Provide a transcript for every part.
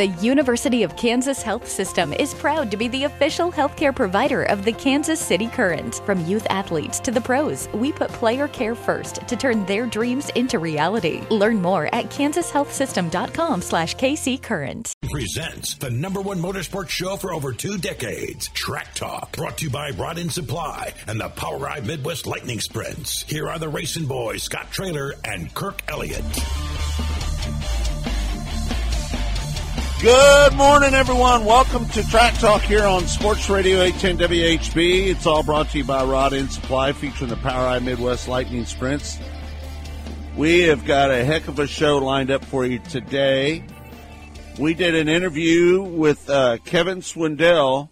The University of Kansas Health System is proud to be the official healthcare provider of the Kansas City Current. From youth athletes to the pros, we put player care first to turn their dreams into reality. Learn more at kansashealthsystem.com slash kccurrent. Presents the number one motorsports show for over two decades, Track Talk, brought to you by Rod End Supply and the POWRi Midwest Lightning Sprints. Here are the racing boys, Scott Traylor and Kirk Elliott. Good morning, everyone. Welcome to Track Talk here on Sports Radio 810 WHB. It's all brought to you by Rod End Supply, featuring the POWRi Midwest Lightning Sprints. We have got a heck of a show lined up for you today. We did an interview with uh, Kevin Swindell,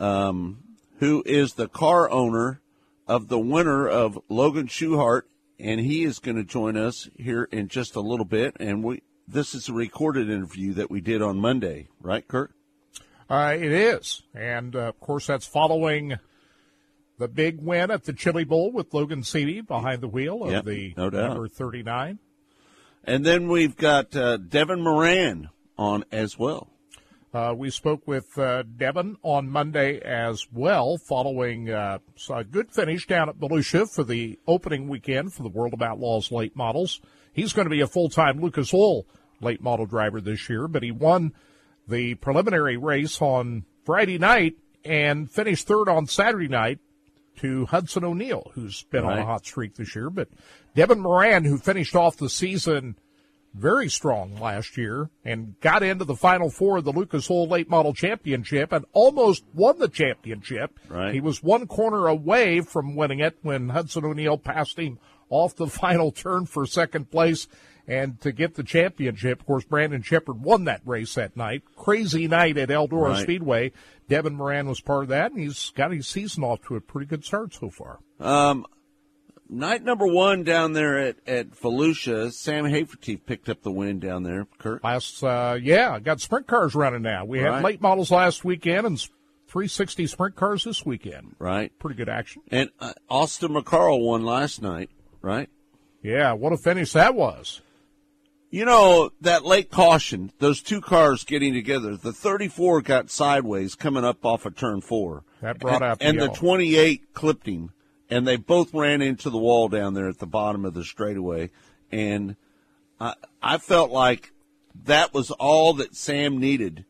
um, who is the car owner of the winner of Logan Schuchart, and he is going to join us here in just a little bit. And we this is a recorded interview that we did on Monday, right, Kirk? Uh, it is. And, uh, of course, that's following the big win at the Chili Bowl with Logan Seavey behind the wheel of Yep, the no number 39. And then we've got uh, Devin Moran on as well. Uh, we spoke with uh, Devin on Monday as well, following uh, a good finish down at Volusia for the opening weekend for the World of Outlaws late models. He's going to be a full time Lucas Oil late model driver this year, but he won the preliminary race on Friday night and finished third on Saturday night to Hudson O'Neal, who's been on a hot streak this year. But Devin Moran, who finished off the season very strong last year and got into the final four of the Lucas Oil Late Model Championship and almost won the championship. Right. He was one corner away from winning it when Hudson O'Neal passed him off the final turn for second place and to get the championship. Of course, Brandon Sheppard won that race that night. Crazy night at Eldora Right. Speedway. Devin Moran was part of that, and he's got his season off to a pretty good start so far. Um, night number one down there at, at Volusia, Sam Hafertepe picked up the win down there, Kirk. Last, uh, yeah, got sprint cars running now. We had Right. late models last weekend and 360 sprint cars this weekend. Right. Pretty good action. And uh, Austin McCarl won last night, right? Yeah, what a finish that was. You know, that late caution, those two cars getting together, the 34 got sideways coming up off of turn four. That brought and, out the And the 28 clipped him, and they both ran into the wall down there at the bottom of the straightaway. And I, I felt like that was all that Sam needed.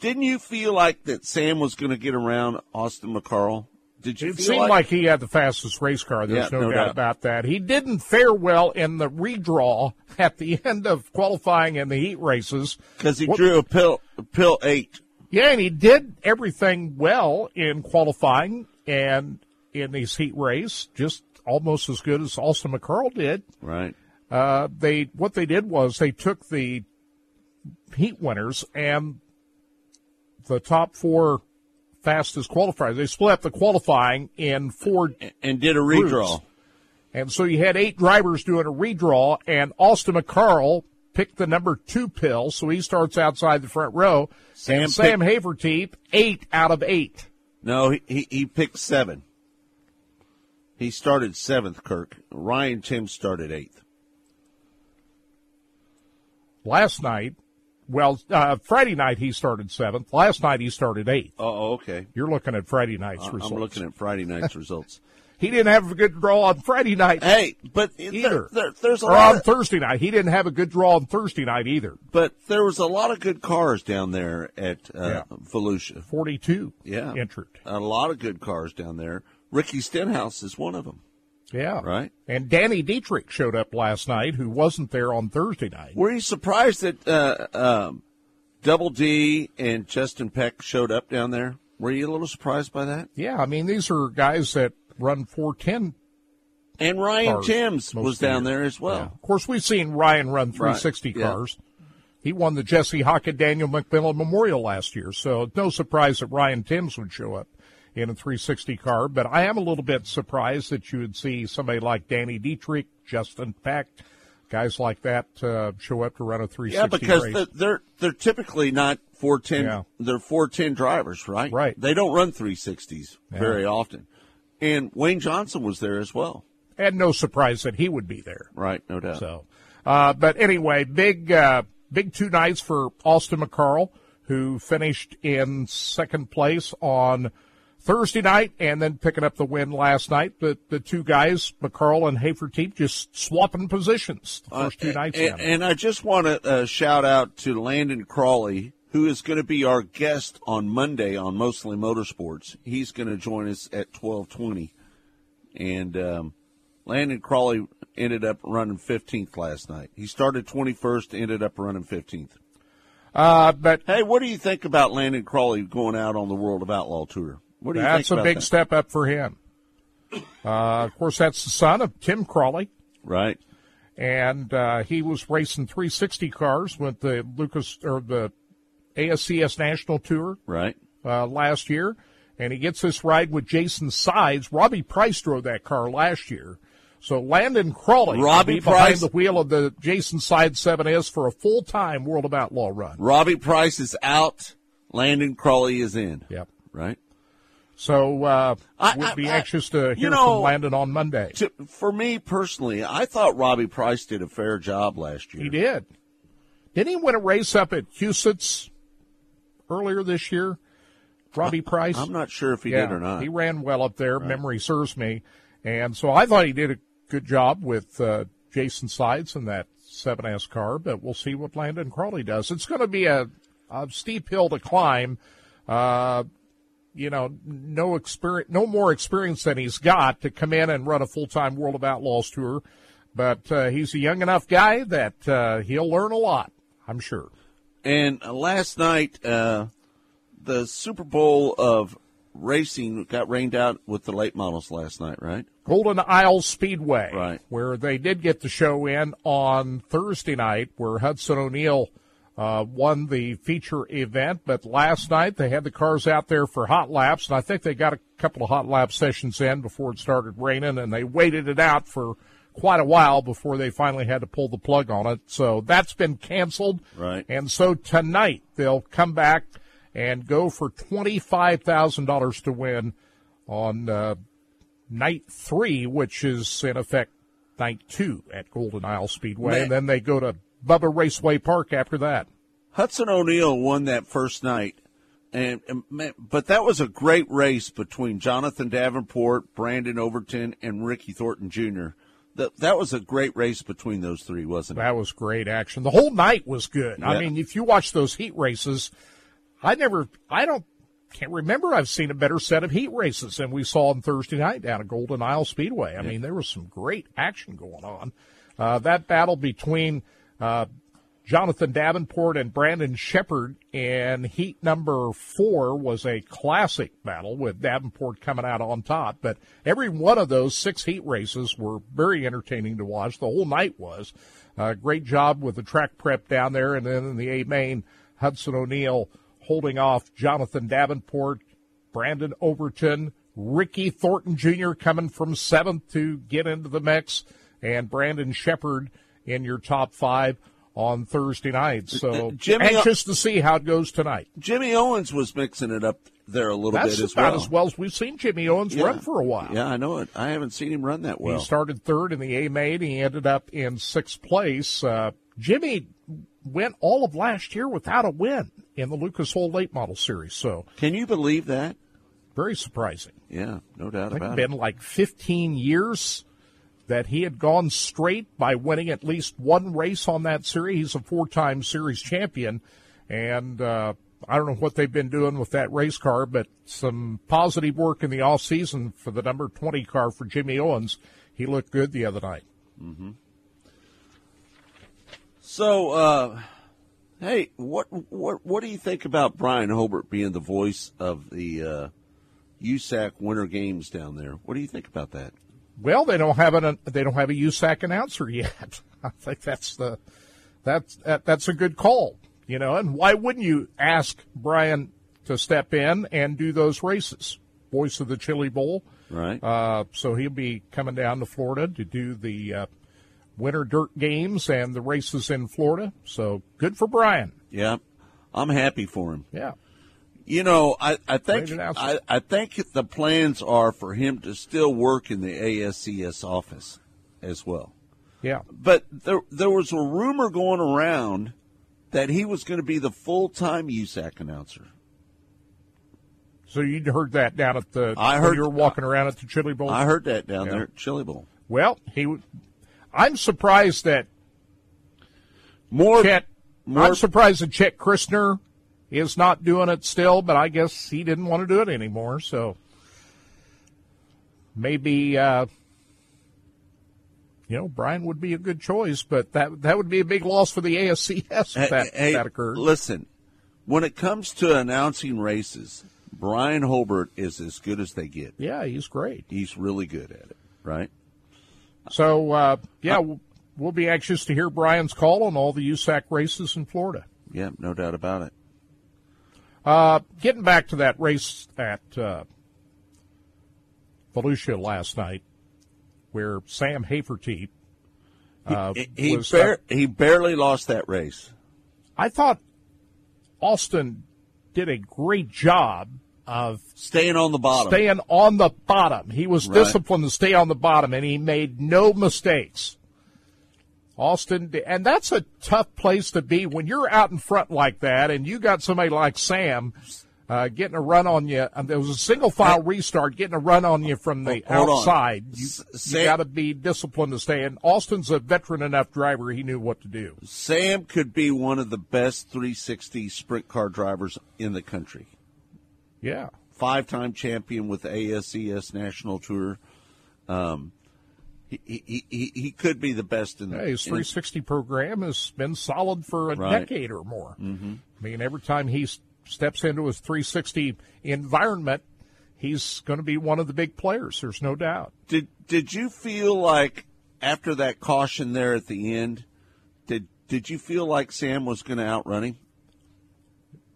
Didn't you feel like that Sam was going to get around Austin McCarl? Did you It seemed like, he had the fastest race car. There's Yeah, no, no doubt, doubt. about that. He didn't fare well in the redraw at the end of qualifying in the heat races. because he What- drew a pill, a pill eight. Yeah, and he did everything well in qualifying and in his heat race, just almost as good as Austin McCarl did. Right. Uh, they what they did was they took the heat winners and the top four fastest qualifiers. They split up the qualifying in four, And did a Groups. redraw. and so you had eight drivers doing a redraw, and Austin McCarl picked the number two pill, so he starts outside the front row. Sam and Sam Hafertepe, eight out of eight. No, he, he, he picked seven. He started seventh, Kirk. Ryan Timms started eighth. Last night, well, uh, Friday night he started seventh. Last night he started eighth. Oh, okay. You're looking at Friday night's results. I'm looking at Friday night's results. He didn't have a good draw on Friday night Hey, but either. there, there, there's a or lot on of, Thursday night. He didn't have a good draw on Thursday night either. but there was a lot of good cars down there at uh, Yeah. Volusia. 42 Yeah, entered. A lot of good cars down there. Ricky Stenhouse is one of them, Yeah. right? And Danny Dietrich showed up last night, who wasn't there on Thursday night. Were you surprised that uh, um, Double D and Justin Peck showed up down there? Were you a little surprised by that? Yeah, I mean, these are guys that run 410. And Ryan Timms was down there as well. Yeah. Of course, we've seen Ryan run 360 Right, yeah. cars. He won the Jesse Hockett Daniel McMillan Memorial last year, so no surprise that Ryan Timms would show up in a 360 car. But I am a little bit surprised that you would see somebody like Danny Dietrich, Justin Peck, guys like that uh, show up to run a 360 Yeah, because race. they're they're typically not 410. Yeah. They're 410 drivers, right? Right. They don't run 360s very often. And Wayne Johnson was there as well. and no surprise that he would be there. Right, no doubt. So, uh, but anyway, big, uh, big two nights for Austin McCarl, who finished in second place on Thursday night and then picking up the win last night. The the two guys, McCarl and Hafertepe, just swapping positions the first two uh, nights. And, and, I just want to uh, shout out to Landon Crawley, who is going to be our guest on Monday on Mostly Motorsports. He's going to join us at twelve twenty, and um, Landon Crawley ended up running fifteenth last night. He started twenty first, ended up running fifteenth. Uh, but hey, what do you think about Landon Crawley going out on the World of Outlaw tour? What do you that's a big that? step up for him. Uh, of course, that's the son of Tim Crawley, right? And uh, he was racing 360 cars with the Lucas or the ASCS National Tour, right? Uh, last year, and he gets this ride with Jason Sides. Robbie Price drove that car last year. So Landon Crawley Robbie behind Price. the wheel of the Jason Side 7S for a full time World of Outlaw run. Robbie Price is out. Landon Crawley is in. Yep. Right. So uh, I- we'll be I- anxious to you hear know, from Landon on Monday. To, for me personally, I thought Robbie Price did a fair job last year. He did. Didn't he win a race up at Huset's earlier this year? Robbie Price. I'm not sure if he yeah, did or not. He ran well up there. Memory serves me, and so I thought he did a good job with uh, Jason Sides in that 7S car. But we'll see what Landon Crawley does. It's going to be a, a steep hill to climb. Uh, you know, no experience, no more experience than he's got to come in and run a full-time World of Outlaws tour. But uh, he's a young enough guy that uh, he'll learn a lot, I'm sure. And uh, last night, uh, the Super Bowl of racing got rained out with the late models last night, right? Golden Isle Speedway, Right. where they did get the show in on Thursday night, where Hudson O'Neal uh, won the feature event. But last night they had the cars out there for hot laps, and I think they got a couple of hot lap sessions in before it started raining, and they waited it out for quite a while before they finally had to pull the plug on it. So that's been canceled. Right. And so tonight they'll come back and go for $25,000 to win on uh, night three, which is in effect night two at Golden Isle Speedway. Man. And then they go to Bubba Raceway Park after that. Hudson O'Neal won that first night, and, and but that was a great race between Jonathan Davenport, Brandon Overton, and Ricky Thornton Jr. That that was a great race between those three, wasn't it? That was great action. The whole night was good. I mean, if you watch those heat races, I never, I don't, can't remember I've seen a better set of heat races than we saw on Thursday night down at Golden Isle Speedway. I mean, there was some great action going on. Uh, that battle between uh, Jonathan Davenport and Brandon Sheppard in heat number four was a classic battle with Davenport coming out on top. But every one of those six heat races were very entertaining to watch. The whole night was. Uh, great job with the track prep down there. And then in the A main, Hudson O'Neal holding off Jonathan Davenport, Brandon Overton, Ricky Thornton Jr. coming from seventh to get into the mix, and Brandon Sheppard in your top five on Thursday night. So Uh, Jimmy- anxious to see how it goes tonight. Jimmy Owens was mixing it up there a little That's bit as about well. as well as we've seen Jimmy Owens Yeah. run for a while. Yeah, I know it. I haven't seen him run that well. He started third in the A main. He ended up in sixth place. Uh, Jimmy went all of last year without a win in the Lucas Oil Late Model Series. So Can you believe that? very surprising. Yeah, no doubt I think about it's it. been like 15 years that he had gone straight by winning at least one race on that series. He's a four-time series champion, and uh, I don't know what they've been doing with that race car, but some positive work in the off season for the number 20 car for Jimmy Owens. He looked good the other night. So, uh, hey, what what what do you think about Bryan Hulbert being the voice of the uh, USAC Winter Games down there? What do you think about that? Well, they don't have an they don't have a USAC announcer yet. I think that's the that's that, that's a good call, you know. And why wouldn't you ask Brian to step in and do those races? Voice of the Chili Bowl, Right. uh, so he'll be coming down to Florida to do the uh, Winter Dirt Games and the races in Florida. So good for Brian. yeah, I'm happy for him. Yeah. You know, I, I think I, I think the plans are for him to still work in the ASCS office as well. Yeah. But there there was a rumor going around that he was going to be the full time USAC announcer. So you'd heard that down at the. I heard- you were walking around at the Chili Bowl. I heard that down Yeah. there at Chili Bowl. well, he. I'm surprised that More, Chet. more I'm surprised that Chet Christner is not doing it still, but I guess he didn't want to do it anymore. So maybe, uh, you know, Brian would be a good choice, but that that would be a big loss for the ASCS if that, hey, if that occurred. Listen, when it comes to announcing races, Bryan Hulbert is as good as they get. Yeah, he's great. He's really good at it, right? So uh, yeah, we'll, we'll be anxious to hear Brian's call on all the USAC races in Florida. Yeah, no doubt about it. Uh, getting back to that race at uh, Volusia last night, where Sam Hafertepe uh, he he, was. bar- he barely lost that race. I thought Austin did a great job of Staying on the bottom. staying on the bottom. He was Right. disciplined to stay on the bottom, and he made no mistakes. Austin, and that's a tough place to be when you're out in front like that, and you got somebody like Sam uh, getting a run on you. And there was a single file restart, getting a run on you from the Hold on. outside. You, S- you got to be disciplined to stay. And Austin's a veteran enough driver; he knew what to do. Sam could be one of the best 360 sprint car drivers in the country. Yeah, Five time champion with ASCS National Tour. Um, he, he, he, he could be the best in the Yeah, his in- 360 program has been solid for a Right. decade or more. Mm-hmm. I mean, every time he steps into his 360 environment, he's going to be one of the big players. There's no doubt. Did did you feel like after that caution there at the end, did did you feel like Sam was going to outrun him?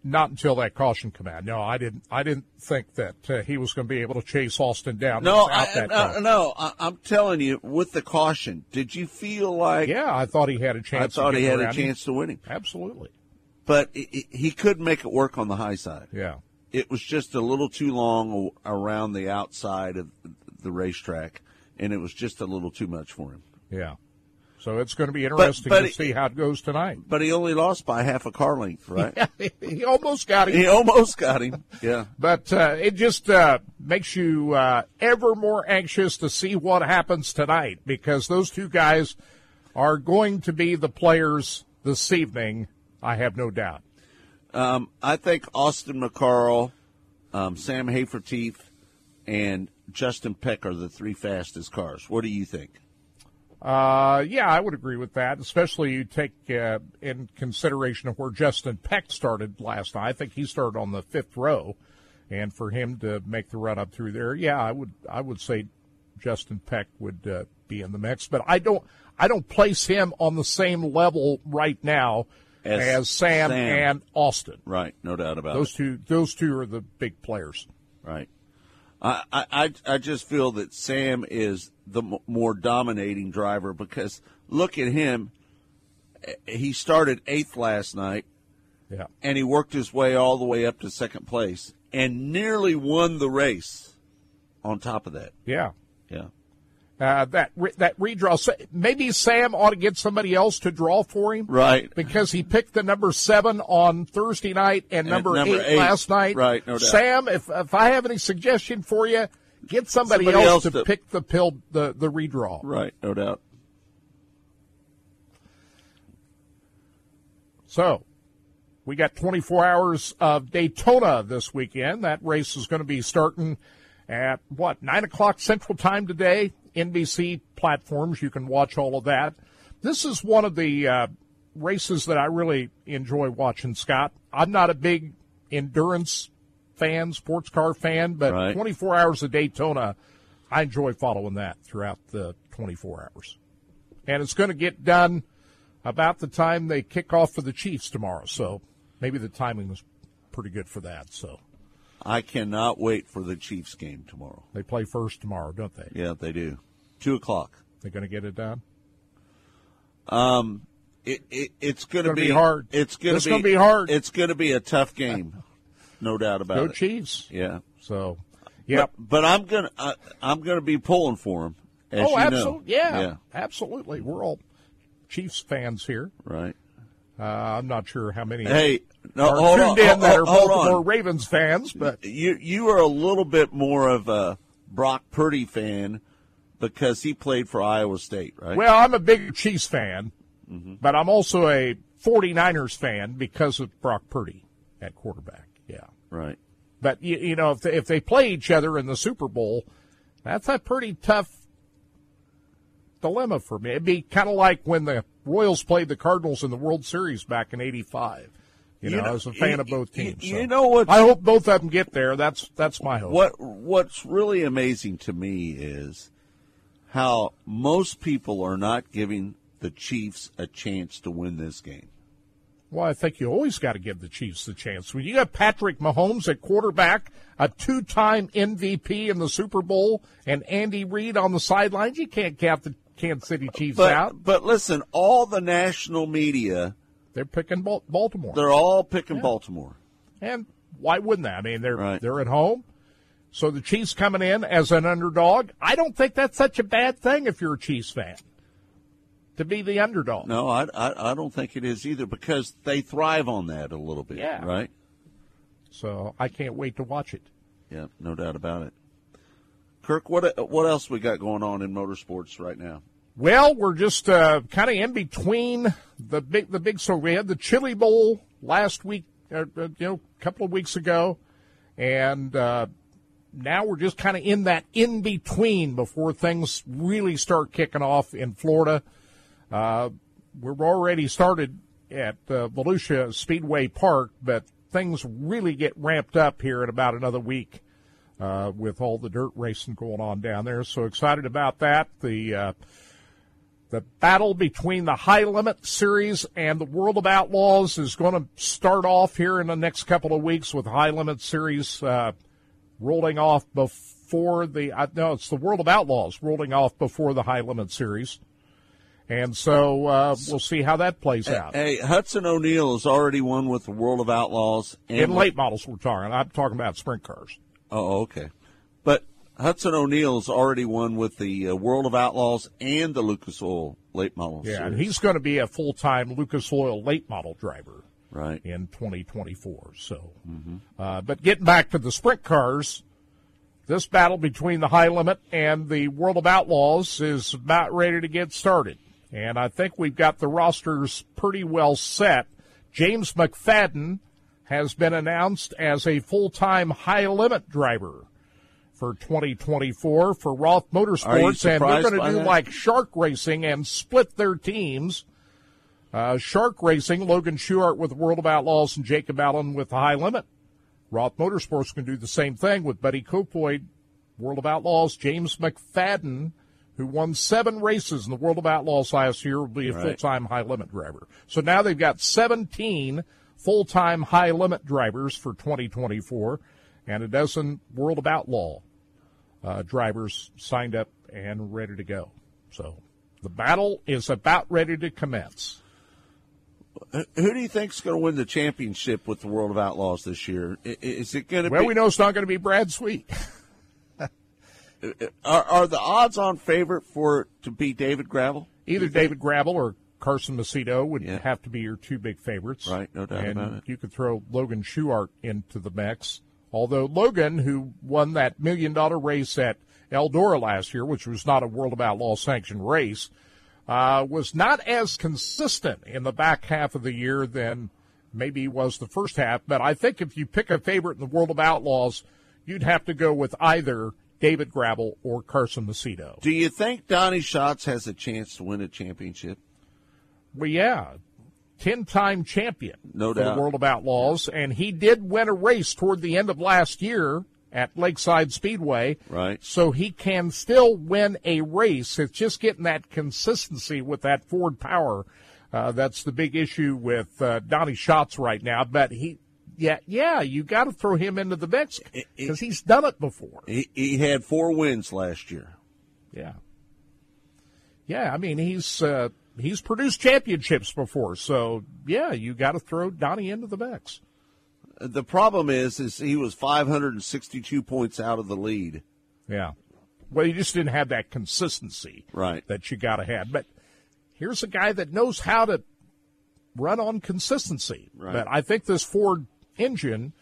Not until that caution command. No, I didn't. I didn't think that uh, he was going to be able to chase Austin down. No, I, that no, no I, I'm telling you, with the caution, did you feel like? Yeah, I thought he had a chance. I thought he had a around him. chance to win him, Absolutely. but he- he, he couldn't make it work on the high side. Yeah. It was just a little too long around the outside of the racetrack, and it was just a little too much for him. Yeah. So it's going to be interesting but to it- see how it goes tonight. But he only lost by half a car length, right? Yeah, he almost got him. he almost got him. Yeah. But uh, it just uh, makes you uh, ever more anxious to see what happens tonight because those two guys are going to be the players this evening. I have no doubt. Um, I think Austin McCarl, um, Sam Hafertepe, and Justin Peck are the three fastest cars. What do you think? Uh, yeah, I would agree with that, especially you take uh, in consideration of where Justin Peck started last night. I think he started on the fifth row, and for him to make the run up through there, yeah, I would I would say Justin Peck would uh, be in the mix, but I don't I don't place him on the same level right now As as, Sam, Sam. and Austin. Right, no doubt about Those it. two those two are the big players. Right. I, I, I- I just feel that Sam is the m- more dominating driver because look at him. He started eighth last night Yeah. and he worked his way all the way up to second place and nearly won the race on top of that. Yeah. Yeah. Uh, that re- that redraw. Sa- Maybe Sam ought to get somebody else to draw for him. Right. because he picked the number seven on Thursday night and, number, number eight, eight. last night. Right, no doubt. Sam, if if I have any suggestion for you, get somebody, Somebody else, else to, to- pick the pill the the redraw. Right, no doubt. So, we got 24 hours of Daytona this weekend. That race is going to be starting at what nine o'clock Central Time today. NBC platforms, you can watch all of that. This is one of the uh, races that I really enjoy watching. Scott, I'm not a big endurance fan, sports car fan, but Right. 24 hours of Daytona, I enjoy following that throughout the 24 hours. And it's going to get done about the time they kick off for the Chiefs tomorrow. So maybe the timing was pretty good for that. So I cannot wait for the Chiefs game tomorrow. they play first tomorrow, don't they? Yeah, they do. Two o'clock. They're going to get it done. Um, it, it it's going to be, be hard. It's going to gonna be hard. It's going to be a tough game, no doubt about Go it. Chiefs. Yeah. So, yeah. But, but I'm gonna I, I'm gonna be pulling for them. Oh, absolutely. Yeah, Yeah. absolutely. We're all Chiefs fans here. Right. Uh, I'm not sure how many Hey, no, are hold tuned on, in that hold- are hold Baltimore on. Ravens fans, but You you are a little bit more of a Brock Purdy fan because he played for Iowa State, right? well, I'm a big Chiefs fan, Mm-hmm. but I'm also a 49ers fan because of Brock Purdy at quarterback. Yeah. right. But you, you know, if they, if they play each other in the Super Bowl, that's a pretty tough dilemma for me. It'd be kind of like when the Royals played the Cardinals in the World Series back in '85. You, You know, know, as a fan you- of both teams. you so. know what's- I hope both of them get there. That's that's my hope. What What's really amazing to me is how most people are not giving the Chiefs a chance to win this game. Well, I think you always got to give the Chiefs the chance. When you got Patrick Mahomes at quarterback, a two-time MVP in the Super Bowl, and Andy Reid on the sidelines, you can't count the Kansas City Chiefs But out. but listen, all the national media They're picking Baltimore. they're all picking Baltimore. And why wouldn't they? I mean, they're Right. they're at home. So the Chiefs coming in as an underdog, I don't think that's such a bad thing if you're a Chiefs fan. To be the underdog. No, I, I I don't think it is either because they thrive on that a little bit. Yeah. Right. So I can't wait to watch it. Yeah, no doubt about it. Kirk, what what else we got going on in motorsports right now? Well, we're just uh, kind of in between the big the big so we had the Chili Bowl last week, uh, uh, you know, a couple of weeks ago, and uh, now we're just kind of in that in between before things really start kicking off in Florida. Uh, we're already started at uh, Volusia Speedway Park, but things really get ramped up here in about another week uh, with all the dirt racing going on down there. So excited about that. The uh, the battle between the High Limit Series and the World of Outlaws is going to start off here in the next couple of weeks with High Limit Series uh, rolling off before the uh, no, it's the World of Outlaws rolling off before the High Limit Series. And so uh, we'll see how that plays out. Hey, Hudson O'Neal has already won with the World of Outlaws and In late models, we're talking. I'm talking about sprint cars. Oh, okay. But Hudson O'Neal's already won with the uh, World of Outlaws and the Lucas Oil late model Yeah, and he's going to be a full time Lucas Oil late model driver. right. in 2024. So, uh, but getting back to the sprint cars, this battle between the High Limit and the World of Outlaws is about ready to get started. And I think we've got the rosters pretty well set. James McFadden has been announced as a full-time High Limit driver for 2024 for Roth Motorsports, and they're going to do that? like Shark Racing and split their teams. Uh, Shark Racing, Logan Schuchart with World of Outlaws and Jacob Allen with High Limit. Roth Motorsports can do the same thing with Buddy Kofoid, World of Outlaws. James McFadden, who won seven races in the World of Outlaws last year, will be a Right. full-time High Limit driver. So now they've got 17 full-time High Limit drivers for 2024 and a dozen World of Outlaw uh, drivers signed up and ready to go. So the battle is about ready to commence. Who do you think is going to win the championship with the World of Outlaws this year? Is it going to Well, be? we know it's not going to be Brad Sweet. Are, are the odds on favorite for it to be David Gravel? Either David Gravel or Carson Macedo would Yeah. have to be your two big favorites. Right, no doubt and about it. You could throw Logan Schuchart into the mix. Although Logan, who won that million dollar race at Eldora last year, which was not a World of Outlaw sanctioned race, uh, was not as consistent in the back half of the year than maybe was the first half. But I think if you pick a favorite in the World of Outlaws, you'd have to go with either David Gravel or Carson Macedo. Do you think Donny Schatz has a chance to win a championship? Well, yeah, ten-time champion No for doubt. the World of Outlaws, and he did win a race toward the end of last year at Lakeside Speedway. Right. So he can still win a race. It's just getting that consistency with that Ford power. Uh, that's the big issue with uh, Donny Schatz right now. But he, yeah, yeah, you got to throw him into the mix because he's done it before. He, he had four wins last year. Yeah. Yeah, I mean he's uh, he's produced championships before, so yeah, you got to throw Donny into the mix. The problem is, is he was 562 points out of the lead. Yeah. Well, you just didn't have that consistency Right. that you got to have. But here's a guy that knows how to run on consistency. Right. But I think this Ford engine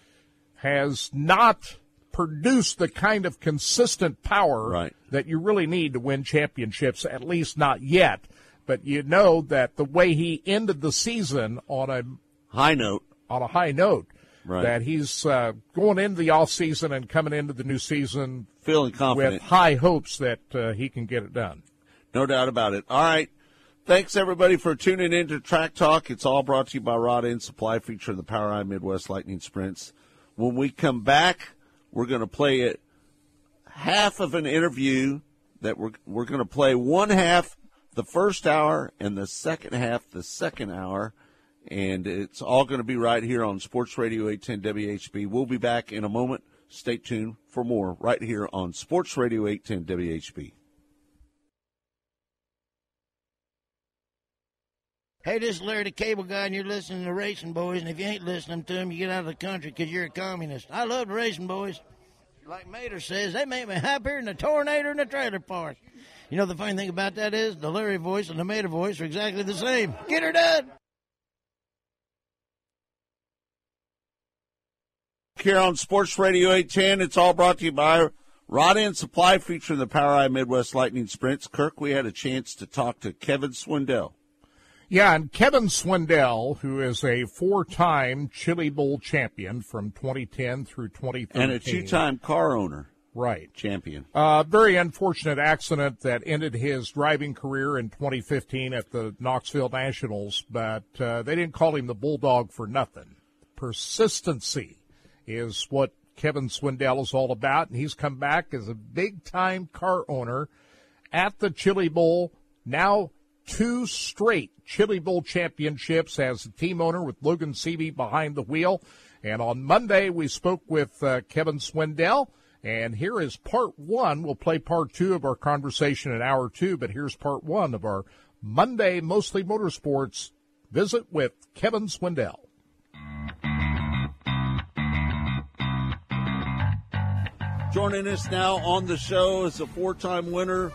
has not produced the kind of consistent power Right. that you really need to win championships, at least not yet. But you know that the way he ended the season on a High note. on a high note, Right. that he's uh, going into the off season and coming into the new season Feeling confident. with high hopes that uh, he can get it done. No doubt about it. All right. Thanks everybody for tuning in to Track Talk. It's all brought to you by Rod End Supply featuring the POWRi Midwest Lightning Sprints. When we come back, we're going to play it half of an interview that we're we're going to play one half the first hour and the second half the second hour and it's all going to be right here on Sports Radio 810 WHB. We'll be back in a moment. Stay tuned for more right here on Sports Radio 810 WHB. Hey, this is Larry the Cable Guy, and you're listening to Racing Boys. And if you ain't listening to them, you get out of the country because you're a communist. I love the Racing Boys. Like Mater says, they make me happier than a tornado in a trailer park. You know, the funny thing about that is the Larry voice and the Mater voice are exactly the same. Get her done! here on Sports Radio 810. It's all brought to you by Rod End Supply featuring the POWRi Midwest Lightning Sprints. Kirk, we had a chance to talk to Kevin Swindell. Yeah, and Kevin Swindell, who is a four-time Chili Bowl champion from 2010 through 2013, And a two-time car owner right champion. Uh, very unfortunate accident that ended his driving career in 2015 at the Knoxville Nationals, but uh, they didn't call him the Bulldog for nothing. Persistency is what Kevin Swindell is all about, and he's come back as a big time car owner at the Chili Bowl. Now two straight Chili Bowl championships as a team owner with Logan Seavey behind the wheel. And on Monday, we spoke with uh, Kevin Swindell. And here is part one. We'll play part two of our conversation in hour two, but here's part one of our Monday Mostly Motorsports visit with Kevin Swindell. Joining us now on the show is a four-time winner,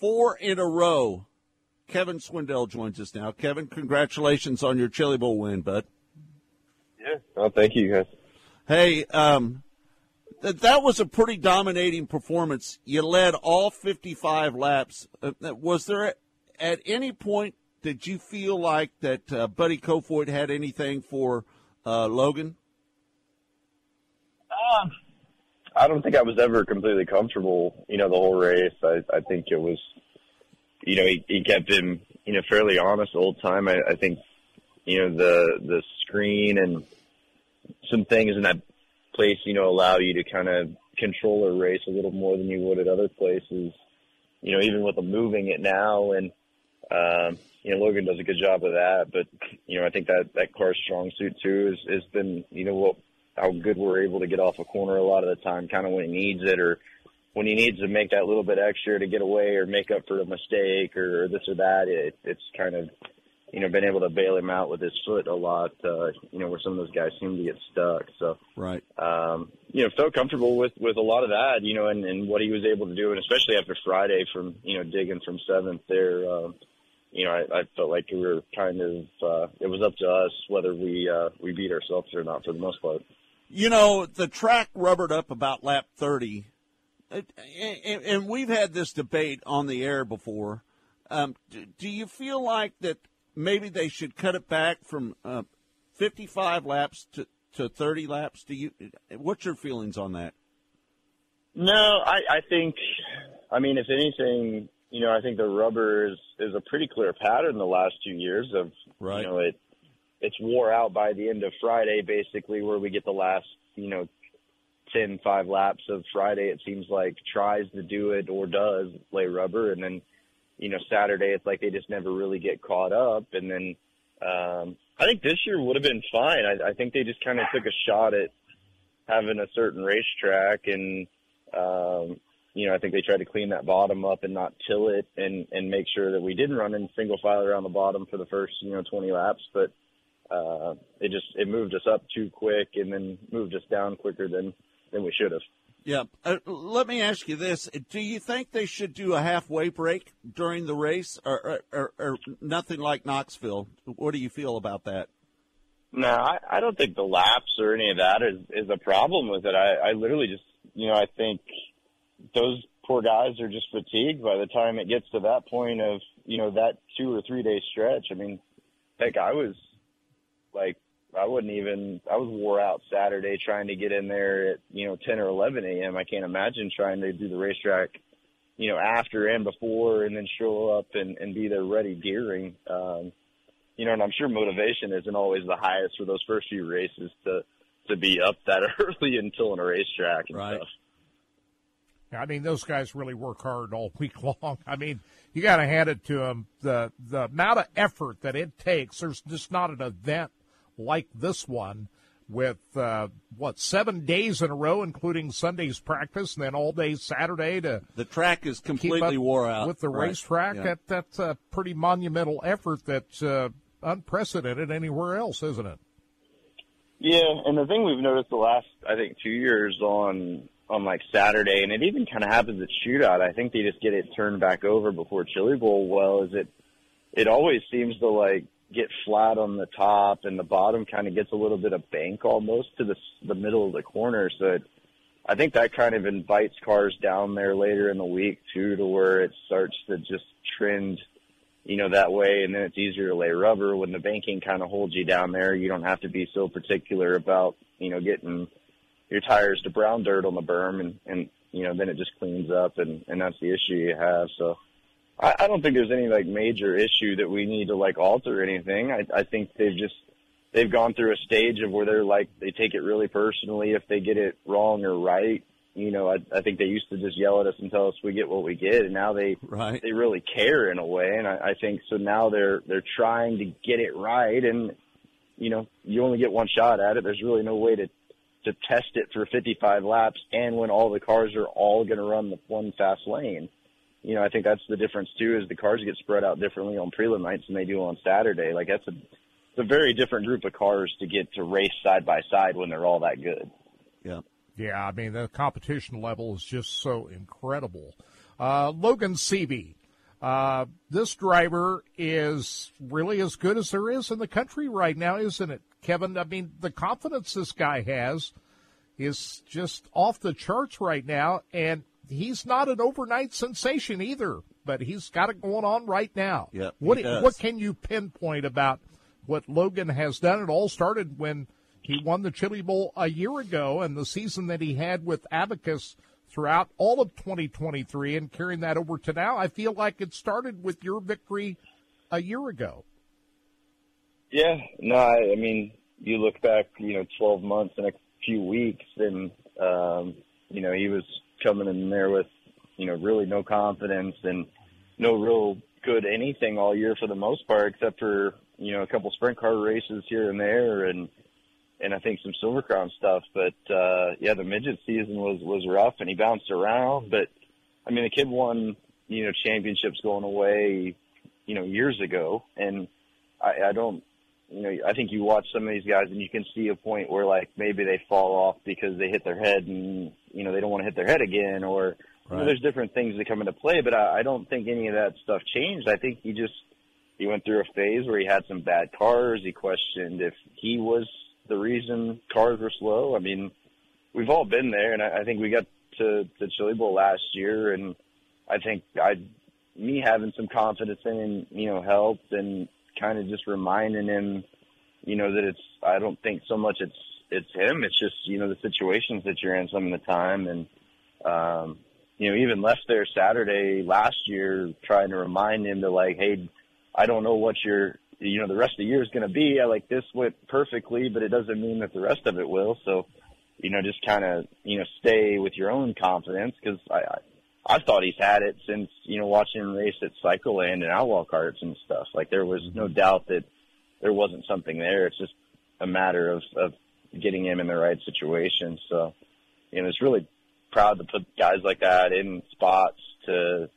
four in a row. Kevin Swindell joins us now. Kevin, congratulations on your Chili Bowl win, bud. Yeah. Oh, thank you guys. Hey, um, th- that was a pretty dominating performance. You led all 55 laps. Uh, was there at any point did you feel like that uh, Buddy Kofoid had anything for uh, Logan? Um, I don't think I was ever completely comfortable, you know, the whole race. I, I think it was, you know, he, he kept him, you know, fairly honest the whole time. I, I think, you know, the, the screen and some things in that place, you know, allow you to kind of control a race a little more than you would at other places. You know, even with them moving it now and, um, you know, Logan does a good job of that, but, you know, I think that, that car's strong suit too has, has been, you know, what, how good we're able to get off a corner a lot of the time, kind of when he needs it or when he needs to make that little bit extra to get away or make up for a mistake or, or this or that. It, it's kind of, you know, been able to bail him out with his foot a lot, uh, you know, where some of those guys seem to get stuck. So, Right. um, you know, felt comfortable with, with a lot of that, you know, and, and what he was able to do. And especially after Friday from, you know, digging from seventh there, um, you know, I, I felt like we were kind of, uh, it was up to us whether we, uh, we beat ourselves or not for the most part. You know, the track rubbered up about lap 30. Uh, And and we've had this debate on the air before. Um, do, do you feel like that maybe they should cut it back from uh, 55 laps to, to 30 laps? Do you? What's your feelings on that? No, I, I think, I mean, if anything, you know, I think the rubber is, is a pretty clear pattern the last two years of, Right. you know, it, it's wore out by the end of Friday, basically, where we get the last, you know, 10, five laps of Friday. It seems like tries to do it or does lay rubber. And then, you know, Saturday, it's like they just never really get caught up. And then, um, I think this year would have been fine. I, I think they just kind of took a shot at having a certain racetrack and, um, you know, I think they tried to clean that bottom up and not till it and, and make sure that we didn't run in single file around the bottom for the first, you know, 20 laps. But, uh, it just, it moved us up too quick and then moved us down quicker than, than we should have. Yeah. Uh, let me ask you this: Do you think they should do a halfway break during the race, or, or, or, nothing like Knoxville? What do you feel about that? No, I, I don't think the laps or any of that is is a problem with it. I, I literally just, you know, I think those poor guys are just fatigued by the time it gets to that point of, you know, that two or three day stretch. I mean, heck, I was like I wouldn't even. I was wore out Saturday trying to get in there at you know 10 or 11 a.m. I can't imagine trying to do the racetrack, you know, after and before, and then show up and and be there ready gearing. Um, you know, and I'm sure motivation isn't always the highest for those first few races to to be up that early until in a racetrack and right. stuff. I mean, those guys really work hard all week long. I mean, you got to hand it to them. The the amount of effort that it takes. There's just not an event like this one with uh, what seven days in a row, including Sunday's practice, and then all day Saturday to the track is completely wore out with the right. racetrack. Yeah. That that's a pretty monumental effort that's uh, unprecedented anywhere else, isn't it? Yeah, and the thing we've noticed the last, I think, two years on on like Saturday, and it even kind of happens at shootout. I think they just get it turned back over before Chili Bowl. Well, is it? It always seems to like get flat on the top, and the bottom kind of gets a little bit of bank almost to the the middle of the corner. So it, I think that kind of invites cars down there later in the week too, to where it starts to just trend, you know, that way, and then it's easier to lay rubber when the banking kind of holds you down there. You don't have to be so particular about, you know, getting your tires to brown dirt on the berm, and and you know, then it just cleans up, and and that's the issue you have. So. I, I don't think there's any like major issue that we need to like alter anything. I, I think they've just they've gone through a stage of where they're like they take it really personally if they get it wrong or right. You know, I, I think they used to just yell at us and tell us we get what we get, and now they right. they really care in a way. And I, I think so now they're they're trying to get it right, and you know you only get one shot at it. There's really no way to to test it for 55 laps, and when all the cars are all going to run the one fast lane you know, I think that's the difference too. Is the cars get spread out differently on prelim nights than they do on Saturday. Like that's a, it's a very different group of cars to get to race side by side when they're all that good. Yeah. Yeah, I mean the competition level is just so incredible. Uh, Logan Seavey, uh, this driver is really as good as there is in the country right now, isn't it, Kevin? I mean, the confidence this guy has is just off the charts right now, and he's not an overnight sensation either, but he's got it going on right now. Yep, what he does. what can you pinpoint about what Logan has done? It all started when he won the Chili Bowl a year ago, and the season that he had with Abacus throughout all of 2023, and carrying that over to now. I feel like it started with your victory a year ago. Yeah, no, I, I mean, you look back, you know, 12 months and a few weeks, and um, you know, he was coming in there with, you know, really no confidence and no real good anything all year for the most part, except for, you know, a couple sprint car races here and there and, and I think some Silver Crown stuff. But, uh, yeah, the midget season was, was rough and he bounced around. But, I mean, the kid won, you know, championships going away, you know, years ago. And I, I don't, you know, I think you watch some of these guys and you can see a point where like maybe they fall off because they hit their head and you know they don't want to hit their head again, or you know, there's different things that come into play. But I, I don't think any of that stuff changed. I think he just he went through a phase where he had some bad cars. He questioned if he was the reason cars were slow. I mean, we've all been there, and I, I think we got to to Chili Bowl last year, and I think I me having some confidence in him, you know, helped and kind of just reminding him, you know, that it's I don't think so much it's it's him. It's just you know the situations that you're in some of the time, and um, you know even left there Saturday last year trying to remind him to like, hey, I don't know what your you know the rest of the year is going to be. I like this went perfectly, but it doesn't mean that the rest of it will. So, you know, just kind of you know stay with your own confidence because I. I I've thought he's had it since, you know, watching him race at Cycleland and Outlaw Karts and stuff. Like there was no doubt that there wasn't something there. It's just a matter of, of getting him in the right situation. So, you know, it's really proud to put guys like that in spots to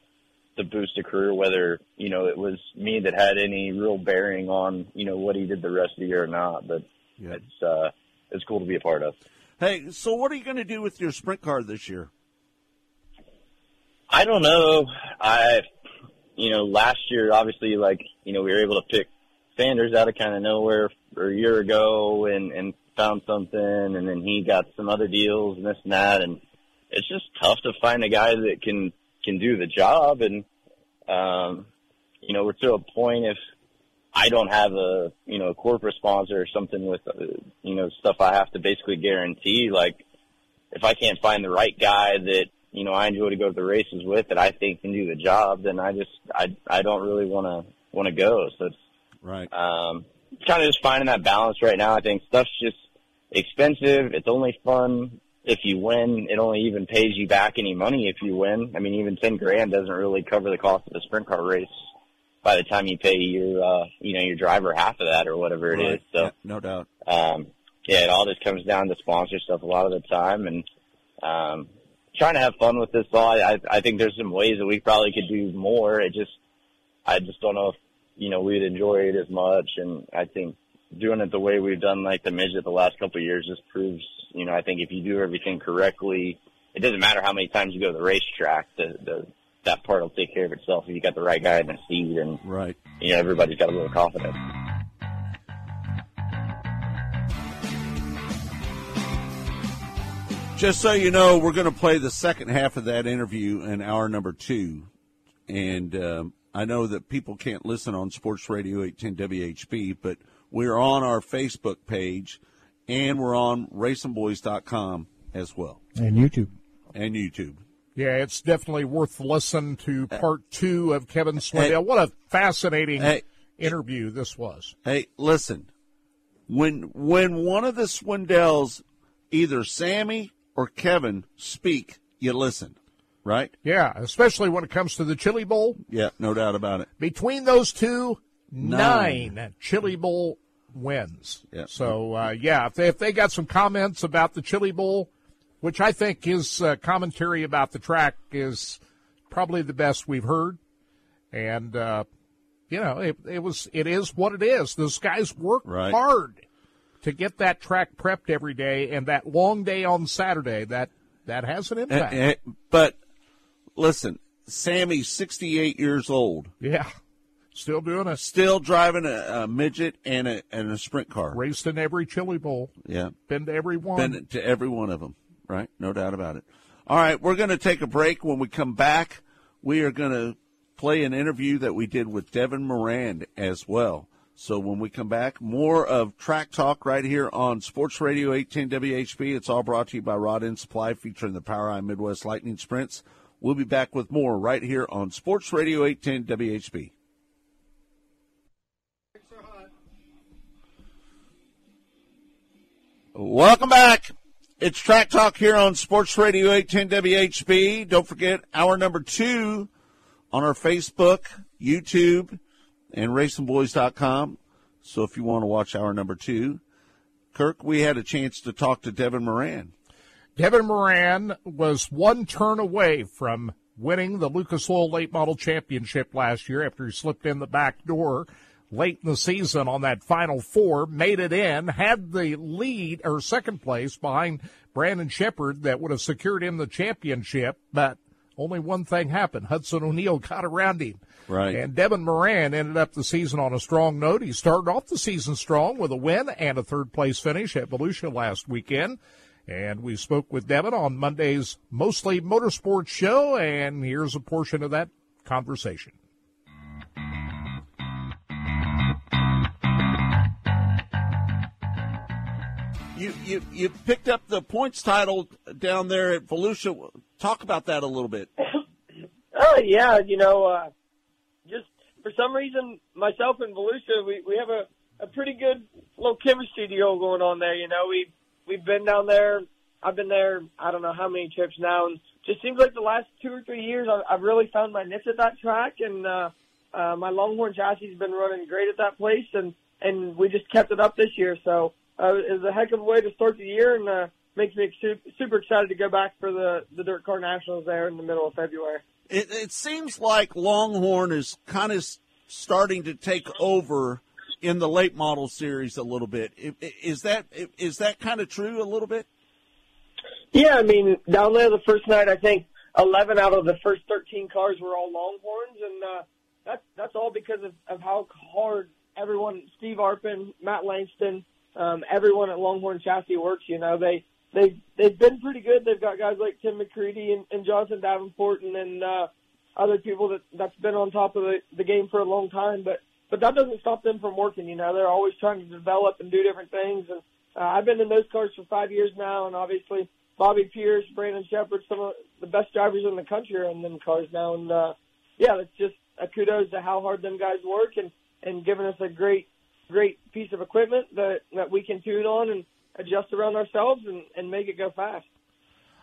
to boost a career, whether, you know, it was me that had any real bearing on, you know, what he did the rest of the year or not. But Yeah. it's uh it's cool to be a part of. Hey, so what are you going to do with your sprint car this year? I don't know. I, you know, last year, obviously, like, you know, we were able to pick Sanders out of kind of nowhere a year ago and, and found something, and then he got some other deals and this and that, and it's just tough to find a guy that can, can do the job. And, um, you know, we're to a point if I don't have a, you know, a corporate sponsor or something with, uh, you know, stuff I have to basically guarantee, like, if I can't find the right guy that you know I enjoy to go to the races with that I think can do the job, then I just I I don't really want to want to go. So it's right. Um, kind of just finding that balance right now. I think stuff's just expensive. It's only fun if you win. It only even pays you back any money if you win. I mean, even ten grand doesn't really cover the cost of a sprint car race by the time you pay your uh, you know your driver half of that or whatever it right. is. So yeah, no doubt. Um, yeah, it all just comes down to sponsor stuff a lot of the time, and um, trying to have fun with this all. I, I think there's some ways that we probably could do more. It just, I just don't know if, you know, we'd enjoy it as much. And I think doing it the way we've done like the midget the last couple of years just proves, you know, I think if you do everything correctly, it doesn't matter how many times you go to the racetrack, the, the, that part will take care of itself if you got the right guy in the seat and, right. you know, everybody's got a little confidence. Just so you know, we're going to play the second half of that interview in hour number two. And um, I know that people can't listen on Sports Radio 810 WHB, but we're on our Facebook page and we're on racingboys.com as well. And YouTube. And YouTube. Yeah, it's definitely worth the listen to part two of Kevin Swindell. Hey, what a fascinating hey, interview this was. Hey, listen. When when one of the Swindells, either Sammy or Kevin speak, you listen, right? Yeah, especially when it comes to the Chili Bowl. Yeah, no doubt about it. Between those two, nine, nine Chili Bowl wins. Yeah. So, uh, yeah, if they, if they got some comments about the Chili Bowl, which I think his uh, commentary about the track is probably the best we've heard. And, uh, you know, it, it was, it is what it is. Those guys work right. hard to get that track prepped every day and that long day on Saturday, that that has an impact. And, and, but listen, Sammy's 68 years old. Yeah. Still doing it. Still driving a, a midget and a, and a sprint car. Raced in every Chili Bowl. Yeah. Been to every one. Been to every one of them, right? No doubt about it. All right, we're going to take a break. When we come back, we are going to play an interview that we did with Devin Moran as well. So when we come back, more of Track Talk right here on Sports Radio 810 WHB. It's all brought to you by Rod End Supply featuring the POWRi Midwest Lightning Sprints. We'll be back with more right here on Sports Radio 810 WHB. Welcome back. It's Track Talk here on Sports Radio 810 WHB. Don't forget hour number two on our Facebook, YouTube, and racingboys.com. So if you want to watch hour number two, Kirk, we had a chance to talk to Devin Moran. Devin Moran was one turn away from winning the Lucas Oil Late Model Championship last year after he slipped in the back door late in the season on that final four, made it in, had the lead or second place behind Brandon Sheppard that would have secured him the championship, but only one thing happened. Hudson O'Neal got around him. Right. And Devin Moran ended up the season on a strong note. He started off the season strong with a win and a third place finish at Volusia last weekend. And we spoke with Devin on Monday's Mostly Motorsports show, and here's a portion of that conversation. You, you you picked up the points title down there at Volusia. Talk about that a little bit. Oh yeah, you know, uh, just for some reason, myself and Volusia, we we have a a pretty good little chemistry deal going on there. You know, we we've been down there. I've been there. I don't know how many trips now, and just seems like the last two or three years, I, I've really found my niche at that track, and uh, uh, my Longhorn chassis has been running great at that place, and and we just kept it up this year. So uh, was a heck of a way to start the year, and uh, makes me super, super excited to go back for the the DIRTcar Nationals there in the middle of February. It, it seems like Longhorn is kind of starting to take over in the late model series a little bit. Is that is that kind of true a little bit? Yeah, I mean, down there the first night, I think 11 out of the first 13 cars were all Longhorns, and uh, that's that's all because of, of how hard everyone, Steve Arpin, Matt Langston, um, everyone at Longhorn Chassis works. You know, they they they've been pretty good. They've got guys like Tim McCreadie and, and Jonathan Davenport, and then uh, other people that that's been on top of the, the game for a long time. But but that doesn't stop them from working. You know, they're always trying to develop and do different things. And uh, I've been in those cars for five years now, and obviously Bobby Pierce, Brandon Sheppard, some of the best drivers in the country are in them cars now. And uh, yeah, it's just a kudos to how hard them guys work and and giving us a great great piece of equipment that that we can tune on and adjust around ourselves and, and make it go fast.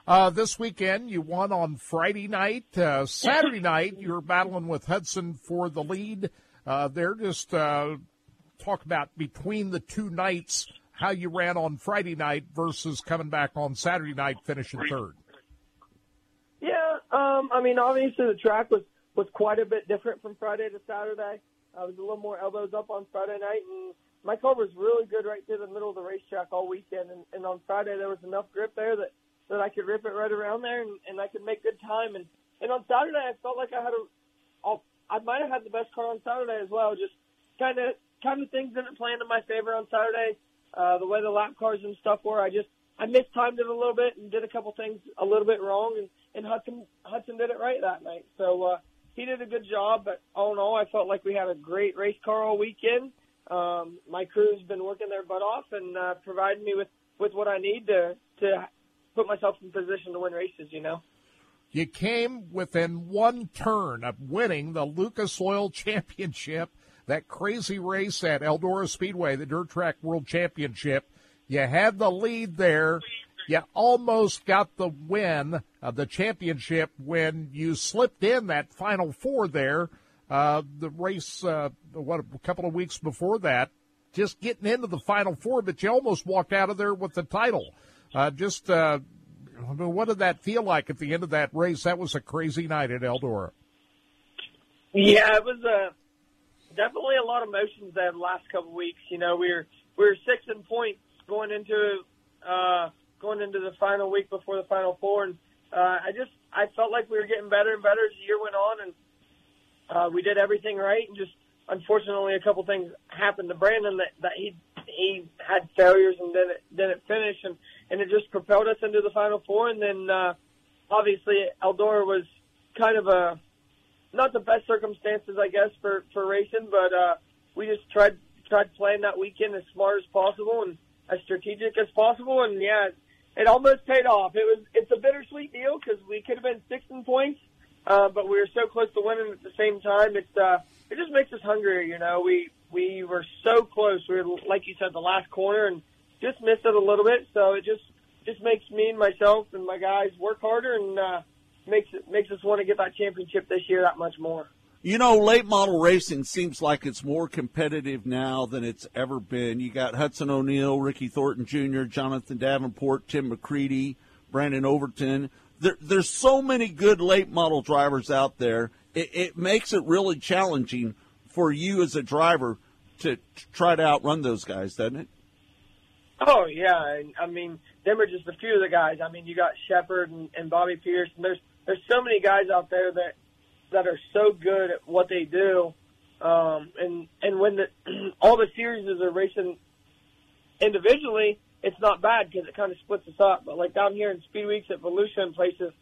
Uh, this weekend, you won on Friday night. Uh, Saturday night, you were battling with Hudson for the lead. Uh, they're just uh, talk about between the two nights how you ran on Friday night versus coming back on Saturday night, finishing third. Yeah, um, I mean, obviously the track was was quite a bit different from Friday to Saturday. I was a little more elbows up on Friday night, and my car was really good right through the middle of the racetrack all weekend. And, and on Friday there was enough grip there that that I could rip it right around there, and, and I could make good time. And and on Saturday I felt like I had a, I might have had the best car on Saturday as well. Just kind of kind of things didn't play into my favor on Saturday. Uh, the way the lap cars and stuff were, I just I mistimed it a little bit and did a couple things a little bit wrong, and and Hudson Hudson did it right that night. So uh, he did a good job. But all in all, I felt like we had a great race car all weekend. Um, my crew's been working their butt off and uh, providing me with with what I need to to put myself in position to win races. You know. You came within one turn of winning the Lucas Oil Championship, that crazy race at Eldora Speedway, the Dirt Track World Championship. You had the lead there. You almost got the win of the championship when you slipped in that final four there uh, the race, uh, what, a couple of weeks before that, just getting into the Final Four, but you almost walked out of there with the title. Uh, just, uh, I mean, what did that feel like at the end of that race? That was a crazy night at Eldora. Yeah, it was uh, definitely a lot of emotions the last couple of weeks. You know, we were we were six in points going into uh, going into the final week before the Final Four, and uh, I just I felt like we were getting better and better as the year went on, and uh, we did everything right, and just unfortunately a couple things happened to Brandon that, that he he had failures and didn't didn't finish, and and it just propelled us into the final four. And then uh, obviously Eldora was kind of a not the best circumstances, I guess, for for racing, but uh, we just tried tried playing that weekend as smart as possible and as strategic as possible. And yeah, it almost paid off. It was it's a bittersweet deal because we could have been six in points uh, but we were so close to winning at the same time. It's uh, it just makes us hungrier. You know, we we were so close. We were like you said, the last corner, and just missed it a little bit. So it just just makes me and myself and my guys work harder, and uh, makes it makes us want to get that championship this year that much more. You know, late model racing seems like it's more competitive now than it's ever been. You got Hudson O'Neal, Ricky Thornton Jr., Jonathan Davenport, Tim McCreadie, Brandon Overton there, there's so many good late model drivers out there. It, it, makes it really challenging for you as a driver to, to try to outrun those guys, doesn't it? Oh yeah, I mean, them are just a few of the guys. I mean, you got Sheppard and, and Bobby Pierce, and there's there's so many guys out there that that are so good at what they do. Um, and and when the all the series are racing individually, it's not bad because it kind of splits us up. But like down here in Speed Weeks at Volusia and places,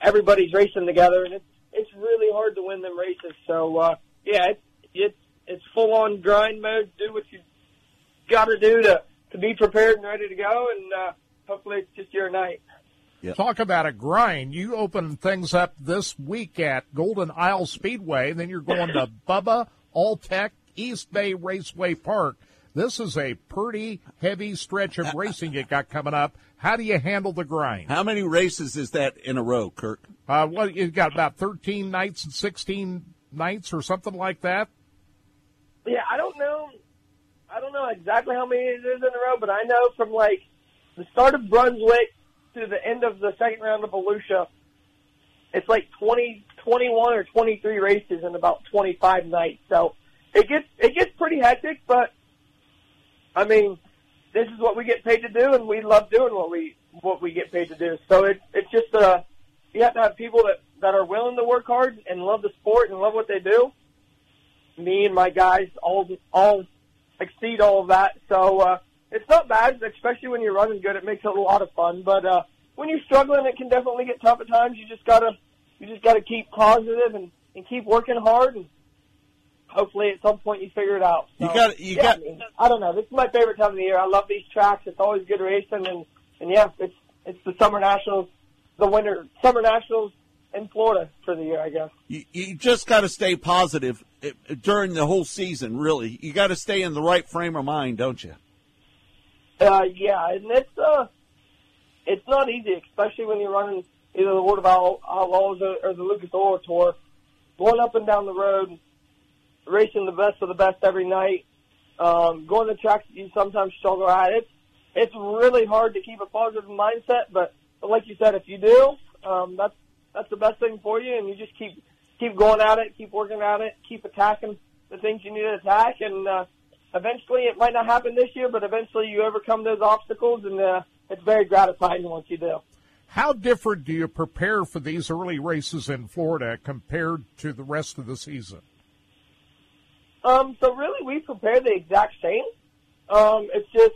everybody's racing together, and it's it's really hard to win them races. So uh, yeah, it's it's it's full on grind mode. Do what you got to do to to be prepared and ready to go, and uh, hopefully it's just your night. Yep. Talk about a grind. You open things up this week at Golden Isle Speedway, then you're going to Bubba Alltech East Bay Raceway Park. This is a pretty heavy stretch of racing you got coming up. How do you handle the grind? How many races is that in a row, Kirk? Uh, well, you've got about 13 nights and 16 nights or something like that. Yeah, I don't know. I don't know exactly how many it is in a row, but I know from like the start of Brunswick to the end of the second round of Volusia, it's like 20, 21 or 23 races in about 25 nights. So it gets, it gets pretty hectic, but I mean, this is what we get paid to do, and we love doing what we what we get paid to do. So it, it's just uh, you have to have people that that are willing to work hard and love the sport and love what they do. Me and my guys all all exceed all of that. So uh, it's not bad, especially when you're running good. It makes it a lot of fun. But uh, when you're struggling, it can definitely get tough at times. You just gotta you just gotta keep positive and, and keep working hard and hopefully at some point you figure it out. So, you got you yeah, got. I, mean, I don't know. This is my favorite time of the year. I love these tracks. It's always good racing, and and yeah, it's it's the summer nationals, the winter summer nationals in Florida for the year, I guess. You, you just got to stay positive eh, during the whole season. Really, you got to stay in the right frame of mind, don't you? Uh, yeah, and it's uh, it's not easy, especially when you're running either the World of Outlaws or, the Lucas Oil Tour, going up and down the road racing the best of the best every night, um, going to tracks you sometimes struggle at. It's it's really hard to keep a positive mindset, but like you said, if you do, um, that's that's the best thing for you, and you just keep keep going at it, keep working at it, keep attacking the things you need to attack, and uh, eventually it might not happen this year, but eventually you overcome those obstacles, and uh, it's very gratifying once you do. How different do you prepare for these early races in Florida compared to the rest of the season? Um, so really, we prepare the exact same. Um, it's just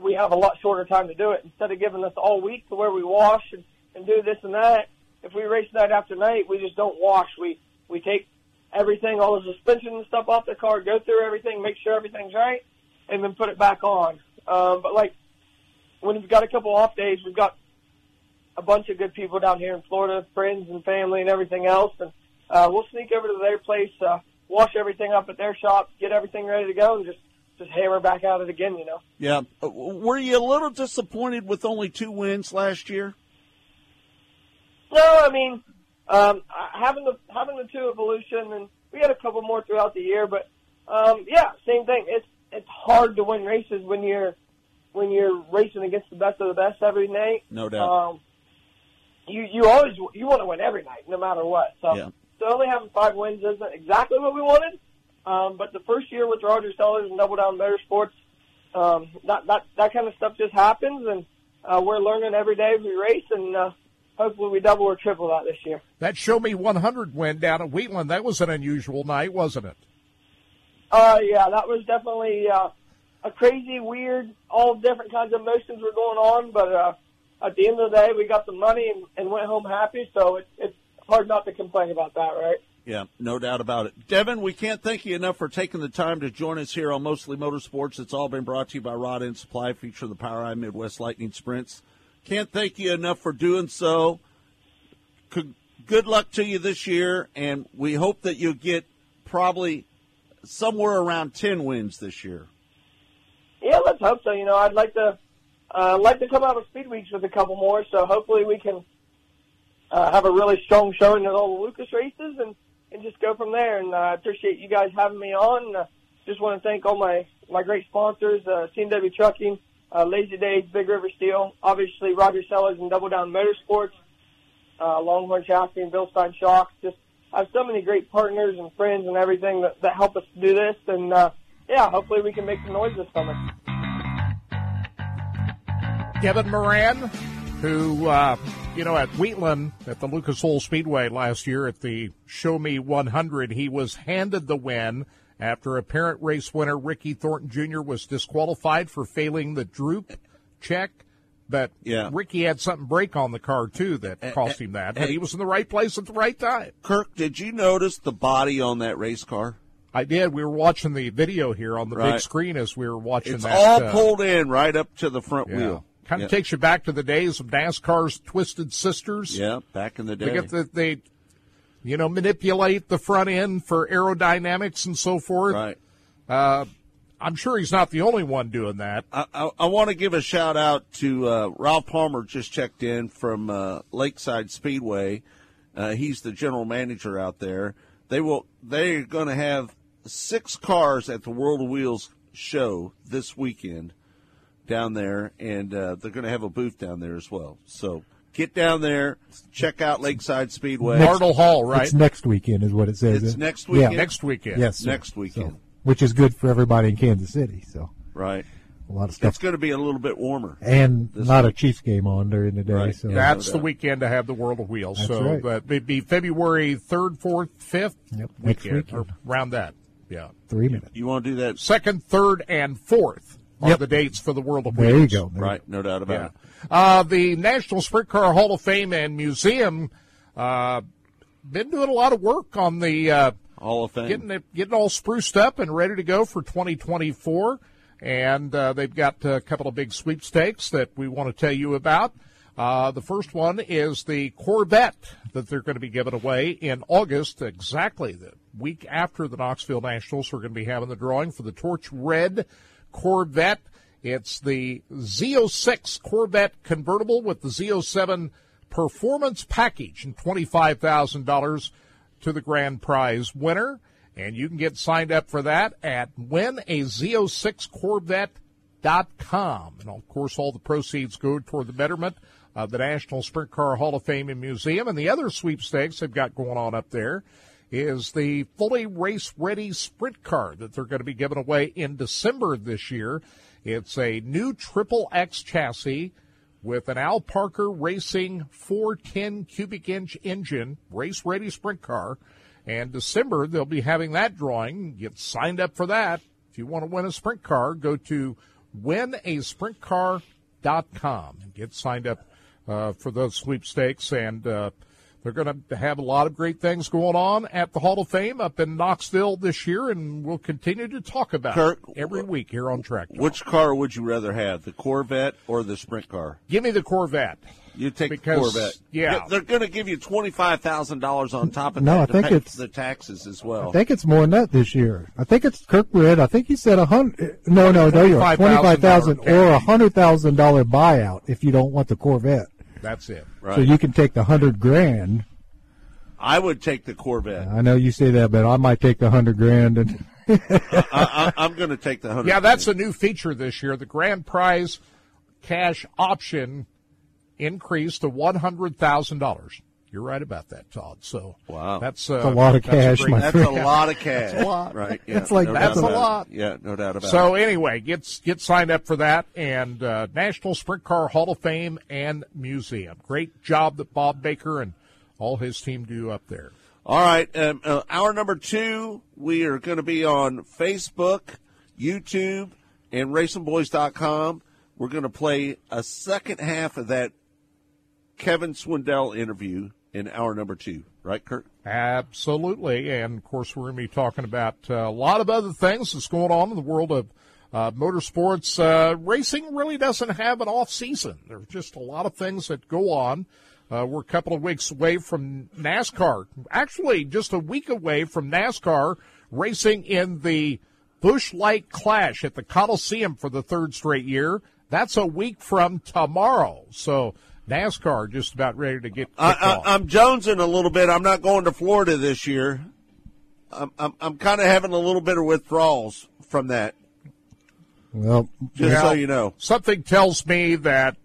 we have a lot shorter time to do it. Instead of giving us all week to where we wash and, and do this and that, if we race night after night, we just don't wash. We we take everything, all the suspension and stuff off the car, go through everything, make sure everything's right, and then put it back on. Um, but like when we've got a couple off days, we've got a bunch of good people down here in Florida, friends and family and everything else, and uh, we'll sneak over to their place. Uh, wash everything up at their shop, get everything ready to go, and just just hammer back at it again. You know. Yeah. Uh, were you a little disappointed with only two wins last year? No, I mean um, having the having the two evolution, and we had a couple more throughout the year, but um, yeah, same thing. It's it's hard to win races when you're when you're racing against the best of the best every night. No doubt. Um, you you always you want to win every night, no matter what. So yeah. So only having five wins isn't exactly what we wanted. Um, but the first year with Roger Sellers and Double Down Motorsports, um, that, that, that kind of stuff just happens, and uh, we're learning every day we race, and uh, hopefully we double or triple that this year. That Show Me 100 win down at Wheatland, that was an unusual night, wasn't it? Uh, yeah, that was definitely uh, a crazy, weird, all different kinds of emotions were going on, but uh, at the end of the day, we got the money and, and went home happy, so it, it's hard not to complain about that, right? Yeah, no doubt about it. Devin, we can't thank you enough for taking the time to join us here on Mostly Motorsports. It's all been brought to you by Rod End Supply, featuring the POWRi Midwest Lightning Sprints. Can't thank you enough for doing so. Good luck to you this year, and we hope that you get probably somewhere around 10 wins this year. Yeah, let's hope so. You know, I'd like to uh, like to come out of Speed Weeks with a couple more, so hopefully we can uh, have a really strong showing at all the Lucas races and, and just go from there. And uh, I appreciate you guys having me on. Uh, just want to thank all my, my great sponsors, uh, CMW Trucking, uh, Lazy Days, Big River Steel, obviously Roger Sellers and Double Down Motorsports, uh, Longhorn Chassis and Bilstein Shocks. Just have so many great partners and friends and everything that, that help us do this. And uh, yeah, hopefully we can make some noise this summer. Kevin Moran, who uh, you know, at Wheatland at the Lucas Oil Speedway last year at the Show Me 100, he was handed the win after apparent race winner Ricky Thornton Jr. was disqualified for failing the droop check. But yeah. Ricky had something break on the car too that cost him that. But he was in the right place at the right time. Kirk, did you notice the body on that race car? I did. We were watching the video here on the right. big screen as we were watching it's that. all uh, pulled in right up to the front yeah. wheel. Kind of yeah. takes you back to the days of NASCAR's Twisted Sisters. Yeah, back in the day. They the, they, you know, manipulate the front end for aerodynamics and so forth. Right. Uh, I'm sure he's not the only one doing that. I, I, I want to give a shout out to uh, Ralph Palmer. Just checked in from uh, Lakeside Speedway. Uh, he's the general manager out there. They will. They're going to have six cars at the World of Wheels show this weekend down there, and uh, they're going to have a booth down there as well. So get down there, check out Lakeside Speedway. Next, Arnold Hall, right? It's next weekend, is what it says. It's next weekend. Yeah. Next weekend. Yes, sir. next weekend. So, which is good for everybody in Kansas City. So right. a lot of stuff. It's going to be a little bit warmer. and this not a week. Chiefs game on during the day. Right. So That's no the weekend to have the World of Wheels. That's so right. that would be February 3rd, 4th, 5th Yep, next weekend, weekend. or around that. Yeah. three minutes. You want to do that? Second, third, and fourth are Yep. the dates for the World of Wheels. There you go. There Right, no doubt about Yeah. it. Uh, the National Sprint Car Hall of Fame and Museum uh, been doing a lot of work on the uh, Hall of Fame. getting it getting all spruced up and ready to go for 2024. And uh, they've got a couple of big sweepstakes that we want to tell you about. Uh, the first one is the Corvette that they're going to be giving away in August, exactly the week after the Knoxville Nationals. We're going to be having the drawing for the Torch Red Corvette. It's the Z06 Corvette convertible with the Z07 performance package and $25,000 to the grand prize winner. And you can get signed up for that at winaz06corvette.com. And of course, all the proceeds go toward the betterment of the National Sprint Car Hall of Fame and Museum. And the other sweepstakes they've got going on up there is the fully race ready sprint car that they're going to be giving away in December this year. It's a new triple X chassis with an Al Parker Racing 410 cubic inch engine, race ready sprint car. And December, they'll be having that drawing. Get signed up for that. If you want to win a sprint car, go to winasprintcar.com and get signed up uh, for those sweepstakes. And uh, they're going to have a lot of great things going on at the Hall of Fame up in Knoxville this year, and we'll continue to talk about Kirk, it every week here on Track Talk. Which car would you rather have, the Corvette or the sprint car? Give me the Corvette. You take Because, the Corvette. yeah. they're going to give you twenty five thousand dollars on top of No, that. I think it's- the taxes as well. I think it's more than that this year. I think it's Kirkwood. I think he said a hundred. No, no, no, you're $25,000 or a hundred thousand dollar buyout if you don't want the Corvette. That's it. right. So you can take the hundred grand. I would take the Corvette. I know you say that, but I might take the hundred grand and I, I, I'm going to take the hundred. Yeah, that's a new feature this year. The grand prize cash option increased to one hundred thousand dollars. You're right about that, Todd. So Wow. that's uh, a lot of that's a cash, great- my That's friend. a lot of cash. a lot. Right. Yeah, It's like- no that's a about it. lot. Yeah, no doubt about So it. So anyway, get get signed up for that and uh, National Sprint Car Hall of Fame and Museum. Great job that Bob Baker and all his team do up there. All right. Um, uh, hour number two, we are going to be on Facebook, YouTube, and racingboys.com. We're going to play a second half of that Kevin Swindell interview in hour number two. Right, Kirk? Absolutely. And of course, we're going to be talking about uh, a lot of other things that's going on in the world of uh, motorsports. Uh, racing really doesn't have an off season. There's just a lot of things that go on. Uh, we're a couple of weeks away from NASCAR. Actually, just a week away from NASCAR racing in the Busch Light Clash at the Coliseum for the third straight year. That's a week from tomorrow. So NASCAR just about ready to get I, I, I'm jonesing a little bit. I'm not going to Florida this year. I'm, I'm, I'm kind of having a little bit of withdrawals from that, well, just so you know. Something tells me that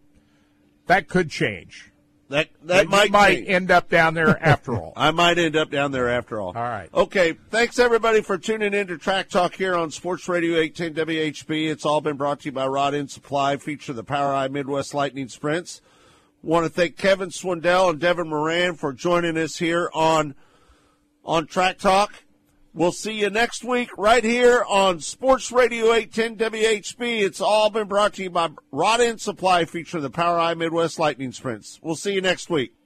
that could change. That that you might, might change. end up down there after all. I might end up down there after all. All right. Okay. Thanks everybody for tuning in to Track Talk here on Sports Radio 810 WHB. It's all been brought to you by Rod End Supply, feature the POWRi Midwest Lightning Sprints. Want to thank Kevin Swindell and Devin Moran for joining us here on on Track Talk. We'll see you next week right here on Sports Radio 810 WHB. It's all been brought to you by Rod End Supply, featuring the POWRi Midwest Lightning Sprints. We'll see you next week.